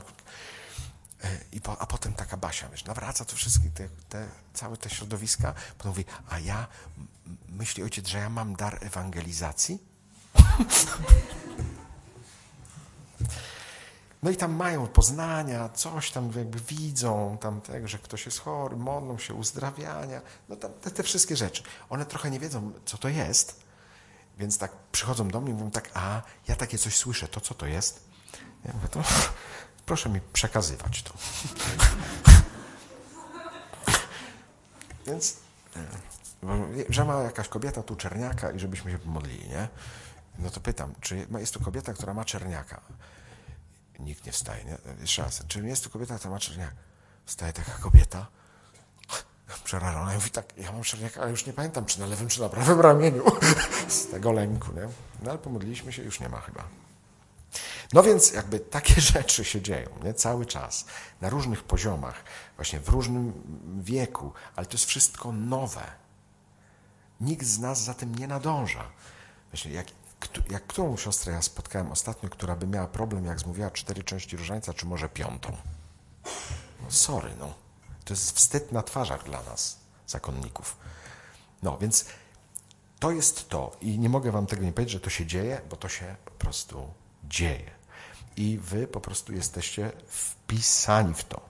E, I po, a potem taka Basia, wiesz, nawraca to wszystkie, te, te, całe te środowiska. Potem mówi, a ja, myśli ojciec, że ja mam dar ewangelizacji? No i tam mają poznania, coś tam jakby widzą, tam tego, że ktoś jest chory, modlą się, uzdrawiania, no tam te, te wszystkie rzeczy. One trochę nie wiedzą, co to jest, więc tak przychodzą do mnie i mówią tak, a ja takie coś słyszę, to co to jest? Ja mówię, to proszę mi przekazywać to. więc, że ma jakaś kobieta tu czerniaka i żebyśmy się pomodlili, nie? No to pytam, czy jest tu kobieta, która ma czerniaka? Nikt nie wstaje, nie? Jeszcze raz. Czy jest tu kobieta, która ma czerniaka? Wstaje taka kobieta, przerażona i mówi tak, ja mam czerniaka, ale już nie pamiętam, czy na lewym, czy na prawym ramieniu. Z tego lęku, nie? No ale pomodliliśmy się, już nie ma chyba. No więc jakby takie rzeczy się dzieją, nie? Cały czas, na różnych poziomach, właśnie w różnym wieku, ale to jest wszystko nowe. Nikt z nas za tym nie nadąża. Właśnie jak, jak którą siostrę ja spotkałem ostatnio, która by miała problem, jak zmówiła cztery części różańca, czy może piątą? No sorry, no. To jest wstyd na twarzach dla nas, zakonników. No, więc to jest to. I nie mogę wam tego nie powiedzieć, że to się dzieje, bo to się po prostu dzieje. I wy po prostu jesteście wpisani w to.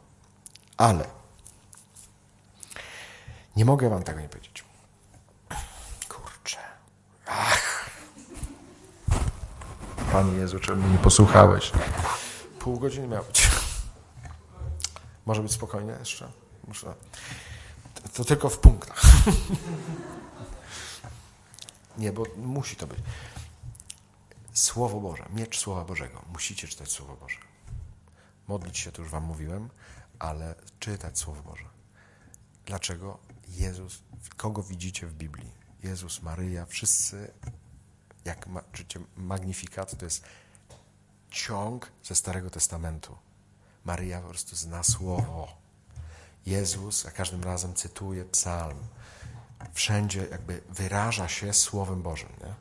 Ale nie mogę wam tego nie powiedzieć. Kurczę. Ach. Panie Jezu, czemu nie posłuchałeś? Pół godziny miał być. Może być spokojnie jeszcze? Muszę. To tylko w punktach. Nie, bo musi to być. Słowo Boże, miecz Słowa Bożego. Musicie czytać Słowo Boże. Modlić się, to już Wam mówiłem, ale czytać Słowo Boże. Dlaczego? Jezus, kogo widzicie w Biblii? Jezus, Maryja, wszyscy, jak ma, czycie Magnifikat, to jest ciąg ze Starego Testamentu. Maryja po prostu zna Słowo. Jezus za każdym razem cytuje psalm. Wszędzie jakby wyraża się Słowem Bożym. Nie?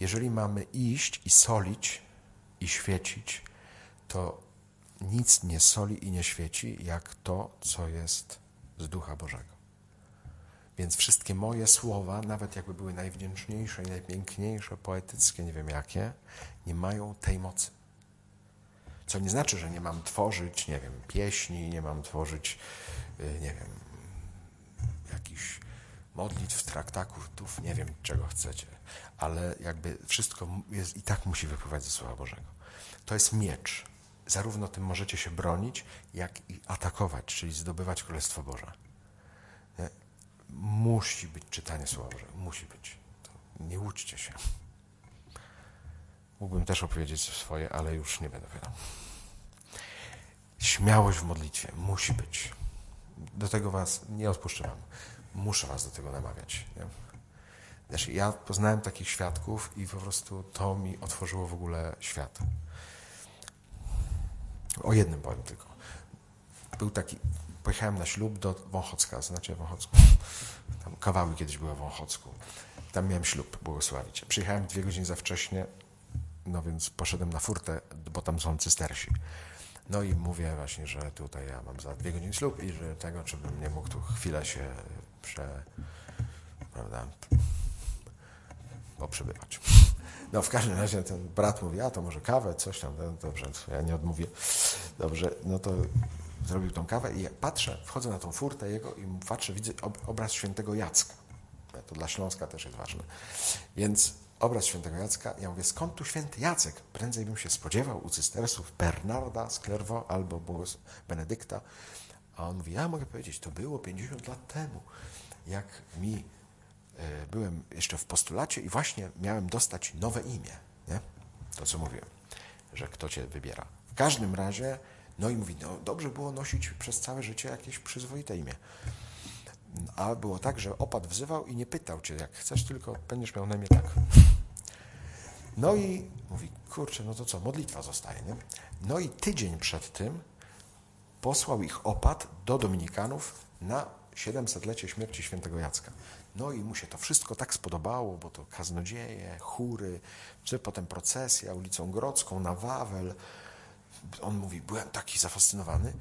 Jeżeli mamy iść i solić i świecić, to nic nie soli i nie świeci, jak to, co jest z Ducha Bożego. Więc wszystkie moje słowa, nawet jakby były najwdzięczniejsze i najpiękniejsze, poetyckie, nie wiem jakie, nie mają tej mocy. Co nie znaczy, że nie mam tworzyć, nie wiem, pieśni, nie mam tworzyć, nie wiem, jakichś modlitw, traktatów, nie wiem, czego chcecie, ale jakby wszystko jest, i tak musi wypływać ze Słowa Bożego. To jest miecz. Zarówno tym możecie się bronić, jak i atakować, czyli zdobywać Królestwo Boże. Nie? Musi być czytanie Słowa Bożego. Musi być. To nie łudźcie się. Mógłbym też opowiedzieć swoje, ale już nie będę opowiadał. Śmiałość w modlitwie musi być. Do tego was nie odpuszczę wam. Muszę was do tego namawiać. Nie? Znaczy, ja poznałem takich świadków i po prostu to mi otworzyło w ogóle świat. O jednym powiem tylko. Był taki, pojechałem na ślub do Wąchocka, znacie Wąchocku? Tam kawały kiedyś były w Wąchocku. Tam miałem ślub, błogosławić. Przyjechałem dwie godziny za wcześnie, no więc poszedłem na furtę, bo tam są cystersi. No i mówię właśnie, że tutaj ja mam za dwie godziny ślub i że tego, czy bym nie mógł tu chwilę się prze... prawda, poprzebywać. No w każdym razie ten brat mówi, a to może kawę, coś tam, no, dobrze, ja nie odmówię. Dobrze, no to zrobił tą kawę i patrzę, wchodzę na tą furtę jego i patrzę, widzę obraz świętego Jacka. To dla Śląska też jest ważne. Więc obraz świętego Jacka. Ja mówię, skąd tu święty Jacek? Prędzej bym się spodziewał u cystersów Bernarda z Clairvaux albo Benedykta. A on mówi, ja mogę powiedzieć, to było 50 lat temu, jak mi e, byłem jeszcze w postulacie i właśnie miałem dostać nowe imię. Nie? To, co mówiłem, że kto cię wybiera. W każdym razie, no i mówi, no dobrze było nosić przez całe życie jakieś przyzwoite imię. A było tak, że opat wzywał i nie pytał cię, jak chcesz, tylko będziesz miał na imię tak. No i mówi, kurczę, no to co, modlitwa zostaje, nie? No i tydzień przed tym posłał ich opat do Dominikanów na 700-lecie śmierci świętego Jacka. No i mu się to wszystko tak spodobało, bo to kaznodzieje, chóry, czy potem procesja ulicą Grodzką na Wawel. On mówi, byłem taki zafascynowany.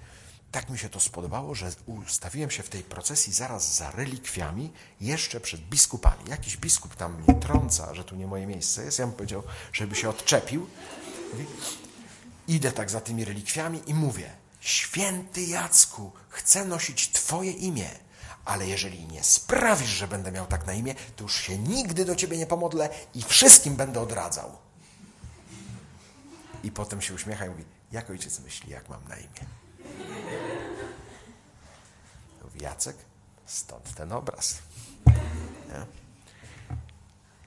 Tak mi się to spodobało, że ustawiłem się w tej procesji zaraz za relikwiami, jeszcze przed biskupami. Jakiś biskup tam mnie trąca, że tu nie moje miejsce jest. Ja mu powiedział, żeby się odczepił. Idę tak za tymi relikwiami i mówię, święty Jacku, chcę nosić Twoje imię, ale jeżeli nie sprawisz, że będę miał tak na imię, to już się nigdy do Ciebie nie pomodlę i wszystkim będę odradzał. I potem się uśmiecha i mówi, jak ojciec myśli, jak mam na imię? Mówi, Jacek, stąd ten obraz. Nie?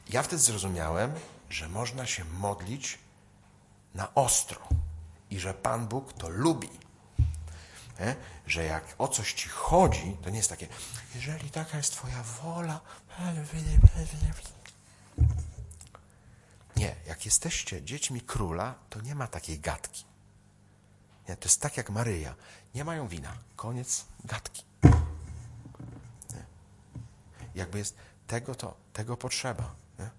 Ja wtedy zrozumiałem, że można się modlić na ostro i że Pan Bóg to lubi. Nie? Że jak o coś ci chodzi, to nie jest takie, jeżeli taka jest Twoja wola. Nie, jak jesteście dziećmi króla, to nie ma takiej gadki. Nie, to jest tak jak Maryja. Nie mają wina. Koniec gadki. Nie? Jakby jest tego to, tego potrzeba. Nie?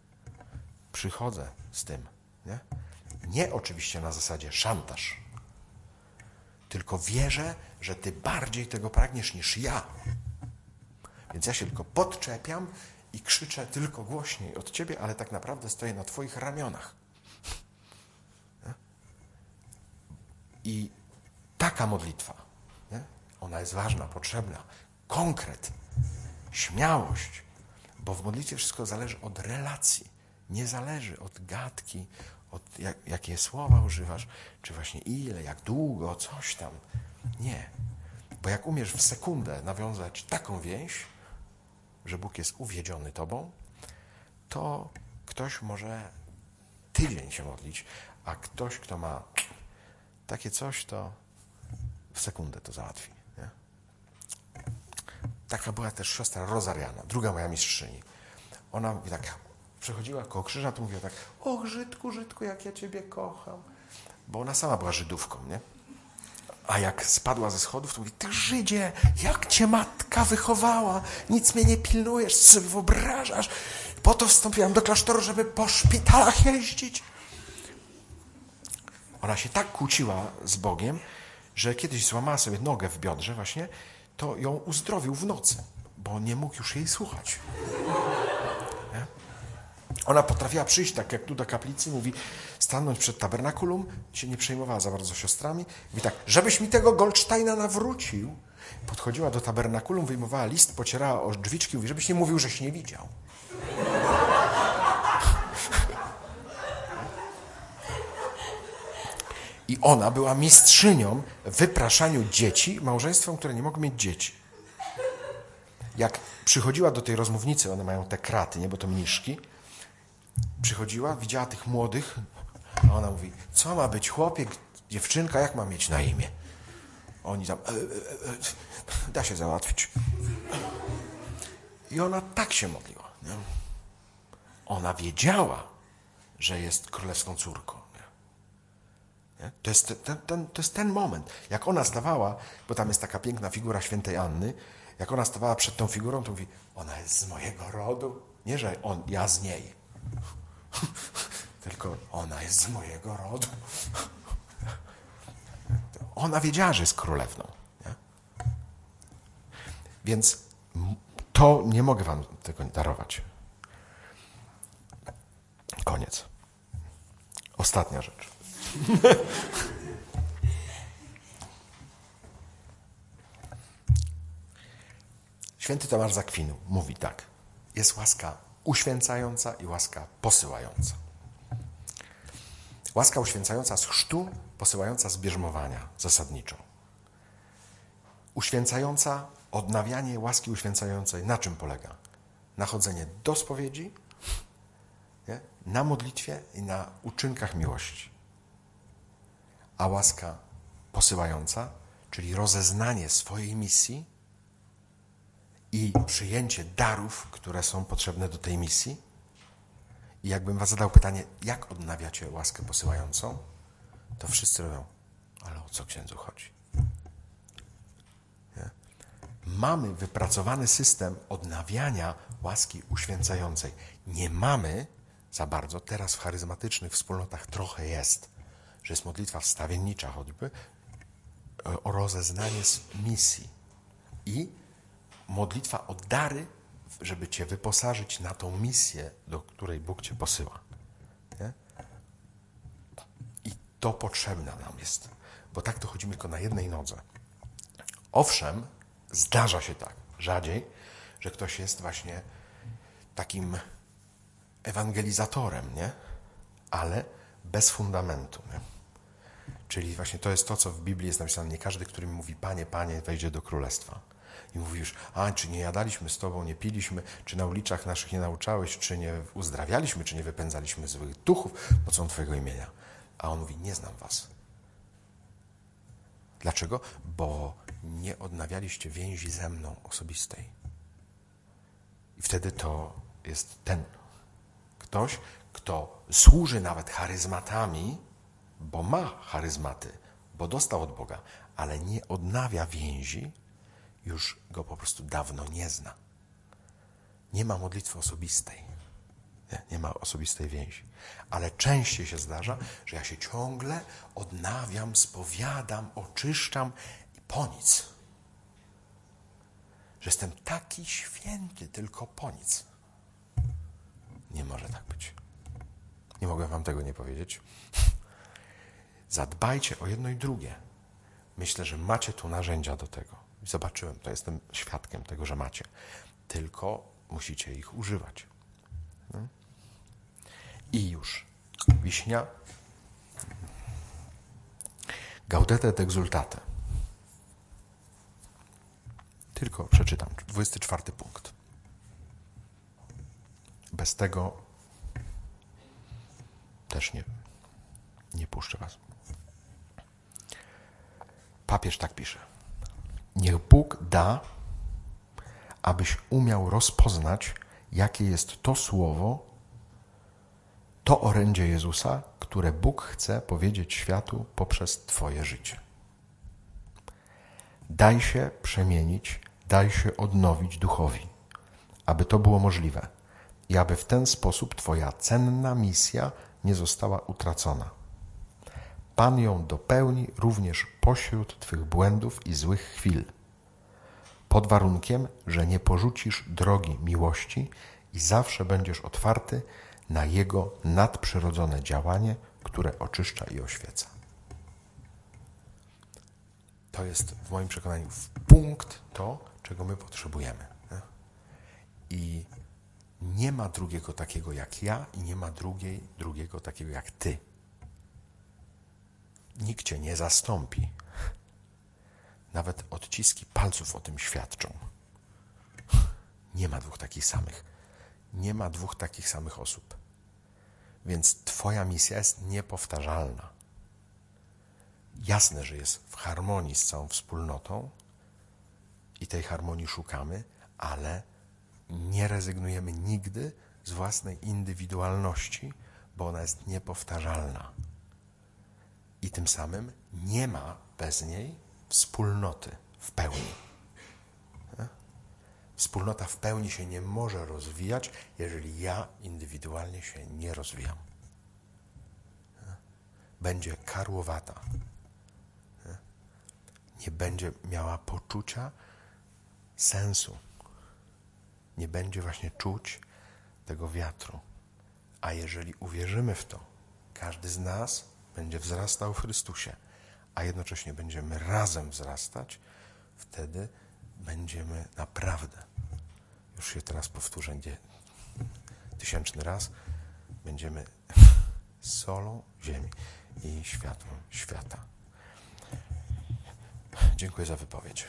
Przychodzę z tym. Nie? nie oczywiście na zasadzie szantaż. Tylko wierzę, że ty bardziej tego pragniesz niż ja. Więc ja się tylko podczepiam i krzyczę tylko głośniej od ciebie, ale tak naprawdę stoję na twoich ramionach. I taka modlitwa, nie? ona jest ważna, potrzebna. Konkret, śmiałość, bo w modlitwie wszystko zależy od relacji, nie zależy od gadki, od jak, jakie słowa używasz, czy właśnie ile, jak długo, coś tam. Nie. Bo jak umiesz w sekundę nawiązać taką więź, że Bóg jest uwiedziony tobą, to ktoś może tydzień się modlić, a ktoś, kto ma takie coś, to w sekundę to załatwi. Nie? Taka była też siostra Rozariana, druga moja mistrzyni. Ona mówi tak, przechodziła koło krzyża, to mówiła tak, o Żydku, Żydku, jak ja Ciebie kocham. Bo ona sama była Żydówką, nie? A jak spadła ze schodów, to mówi, ty Żydzie, jak cię matka wychowała, nic mnie nie pilnujesz, co sobie wyobrażasz. Po to wstąpiłam do klasztoru, żeby po szpitalach jeździć. Ona się tak kłóciła z Bogiem, że kiedyś złamała sobie nogę w biodrze właśnie, to ją uzdrowił w nocy, bo nie mógł już jej słuchać. Nie? Ona potrafiła przyjść, tak jak tu do kaplicy, mówi, stanąć przed tabernakulum, się nie przejmowała za bardzo siostrami, mówi tak, żebyś mi tego Goldsteina nawrócił. Podchodziła do tabernakulum, wyjmowała list, pocierała o drzwiczki, mówi, żebyś nie mówił, żeś nie widział. I ona była mistrzynią w wypraszaniu dzieci małżeństwom, które nie mogą mieć dzieci. Jak przychodziła do tej rozmównicy, one mają te kraty, nie, bo to mniszki, przychodziła, widziała tych młodych, a ona mówi, co ma być chłopiek, dziewczynka, jak ma mieć na imię? Oni tam, e, e, e, da się załatwić. I ona tak się modliła. Nie? Ona wiedziała, że jest królewską córką. To, jest ten, ten, to jest ten moment. Jak ona stawała, bo tam jest taka piękna figura świętej Anny, jak ona stawała przed tą figurą, to mówi, ona jest z mojego rodu. Nie, że on, ja z niej. Tylko ona jest z mojego rodu. Ona wiedziała, że jest królewną. Nie? Więc to nie mogę wam tego darować. Koniec. Ostatnia rzecz. Święty Tomasz Zakwinu mówi tak. Jest łaska uświęcająca i łaska posyłająca. Łaska uświęcająca z chrztu, posyłająca z bierzmowania zasadniczo. Uświęcająca, odnawianie łaski uświęcającej na czym polega? Na chodzenie do spowiedzi, nie? na modlitwie i na uczynkach miłości. A łaska posyłająca, czyli rozeznanie swojej misji i przyjęcie darów, które są potrzebne do tej misji. I jakbym was zadał pytanie, jak odnawiacie łaskę posyłającą, to wszyscy robią, ale o co księdzu chodzi? Nie? Mamy wypracowany system odnawiania łaski uświęcającej. Nie mamy za bardzo, teraz w charyzmatycznych wspólnotach trochę jest, że jest modlitwa wstawiennicza choćby, o rozeznanie z misji i modlitwa o dary, żeby Cię wyposażyć na tą misję, do której Bóg Cię posyła. Nie? I to potrzebne nam jest, bo tak to chodzimy tylko na jednej nodze. Owszem, zdarza się tak, rzadziej, że ktoś jest właśnie takim ewangelizatorem, nie? ale bez fundamentu. Nie? Czyli właśnie to jest to, co w Biblii jest napisane. Nie każdy, który mi mówi, Panie, Panie, wejdzie do królestwa. I mówisz, a czy nie jadaliśmy z Tobą, nie piliśmy, czy na uliczach naszych nie nauczałeś, czy nie uzdrawialiśmy, czy nie wypędzaliśmy złych duchów mocą Twojego imienia. A on mówi, nie znam Was. Dlaczego? Bo nie odnawialiście więzi ze mną osobistej. I wtedy to jest ten ktoś, kto służy nawet charyzmatami, bo ma charyzmaty, bo dostał od Boga, ale nie odnawia więzi, już go po prostu dawno nie zna. Nie ma modlitwy osobistej. Nie, nie ma osobistej więzi. Ale częściej się zdarza, że ja się ciągle odnawiam, spowiadam, oczyszczam i po nic. Że jestem taki święty, tylko po nic. Nie może tak być. Nie mogę wam tego nie powiedzieć. Zadbajcie o jedno i drugie. Myślę, że macie tu narzędzia do tego. Zobaczyłem, to jestem świadkiem tego, że macie. Tylko musicie ich używać. No. I już. Wiśnia. Gaudete et exultate. Tylko przeczytam. 24 punkt. Bez tego też nie, nie puszczę was. Papież tak pisze. Niech Bóg da, abyś umiał rozpoznać, jakie jest to słowo, to orędzie Jezusa, które Bóg chce powiedzieć światu poprzez Twoje życie. Daj się przemienić, daj się odnowić duchowi, aby to było możliwe i aby w ten sposób Twoja cenna misja nie została utracona. Pan ją dopełni również pośród Twych błędów i złych chwil, pod warunkiem, że nie porzucisz drogi miłości i zawsze będziesz otwarty na Jego nadprzyrodzone działanie, które oczyszcza i oświeca. To jest w moim przekonaniu punkt to, czego my potrzebujemy. I nie ma drugiego takiego jak ja i nie ma drugiej, drugiego takiego jak ty. Nikt cię nie zastąpi. Nawet odciski palców o tym świadczą. Nie ma dwóch takich samych. Nie ma dwóch takich samych osób. Więc Twoja misja jest niepowtarzalna. Jasne, że jest w harmonii z całą wspólnotą i tej harmonii szukamy, ale nie rezygnujemy nigdy z własnej indywidualności, bo ona jest niepowtarzalna. I tym samym nie ma bez niej wspólnoty w pełni. Wspólnota w pełni się nie może rozwijać, jeżeli ja indywidualnie się nie rozwijam. Będzie karłowata. Nie będzie miała poczucia sensu nie będzie właśnie czuć tego wiatru. A jeżeli uwierzymy w to, każdy z nas będzie wzrastał w Chrystusie, a jednocześnie będziemy razem wzrastać, wtedy będziemy naprawdę, już się teraz powtórzę, gdzie tysięczny raz, będziemy solą ziemi i światłem świata. Dziękuję za wypowiedź.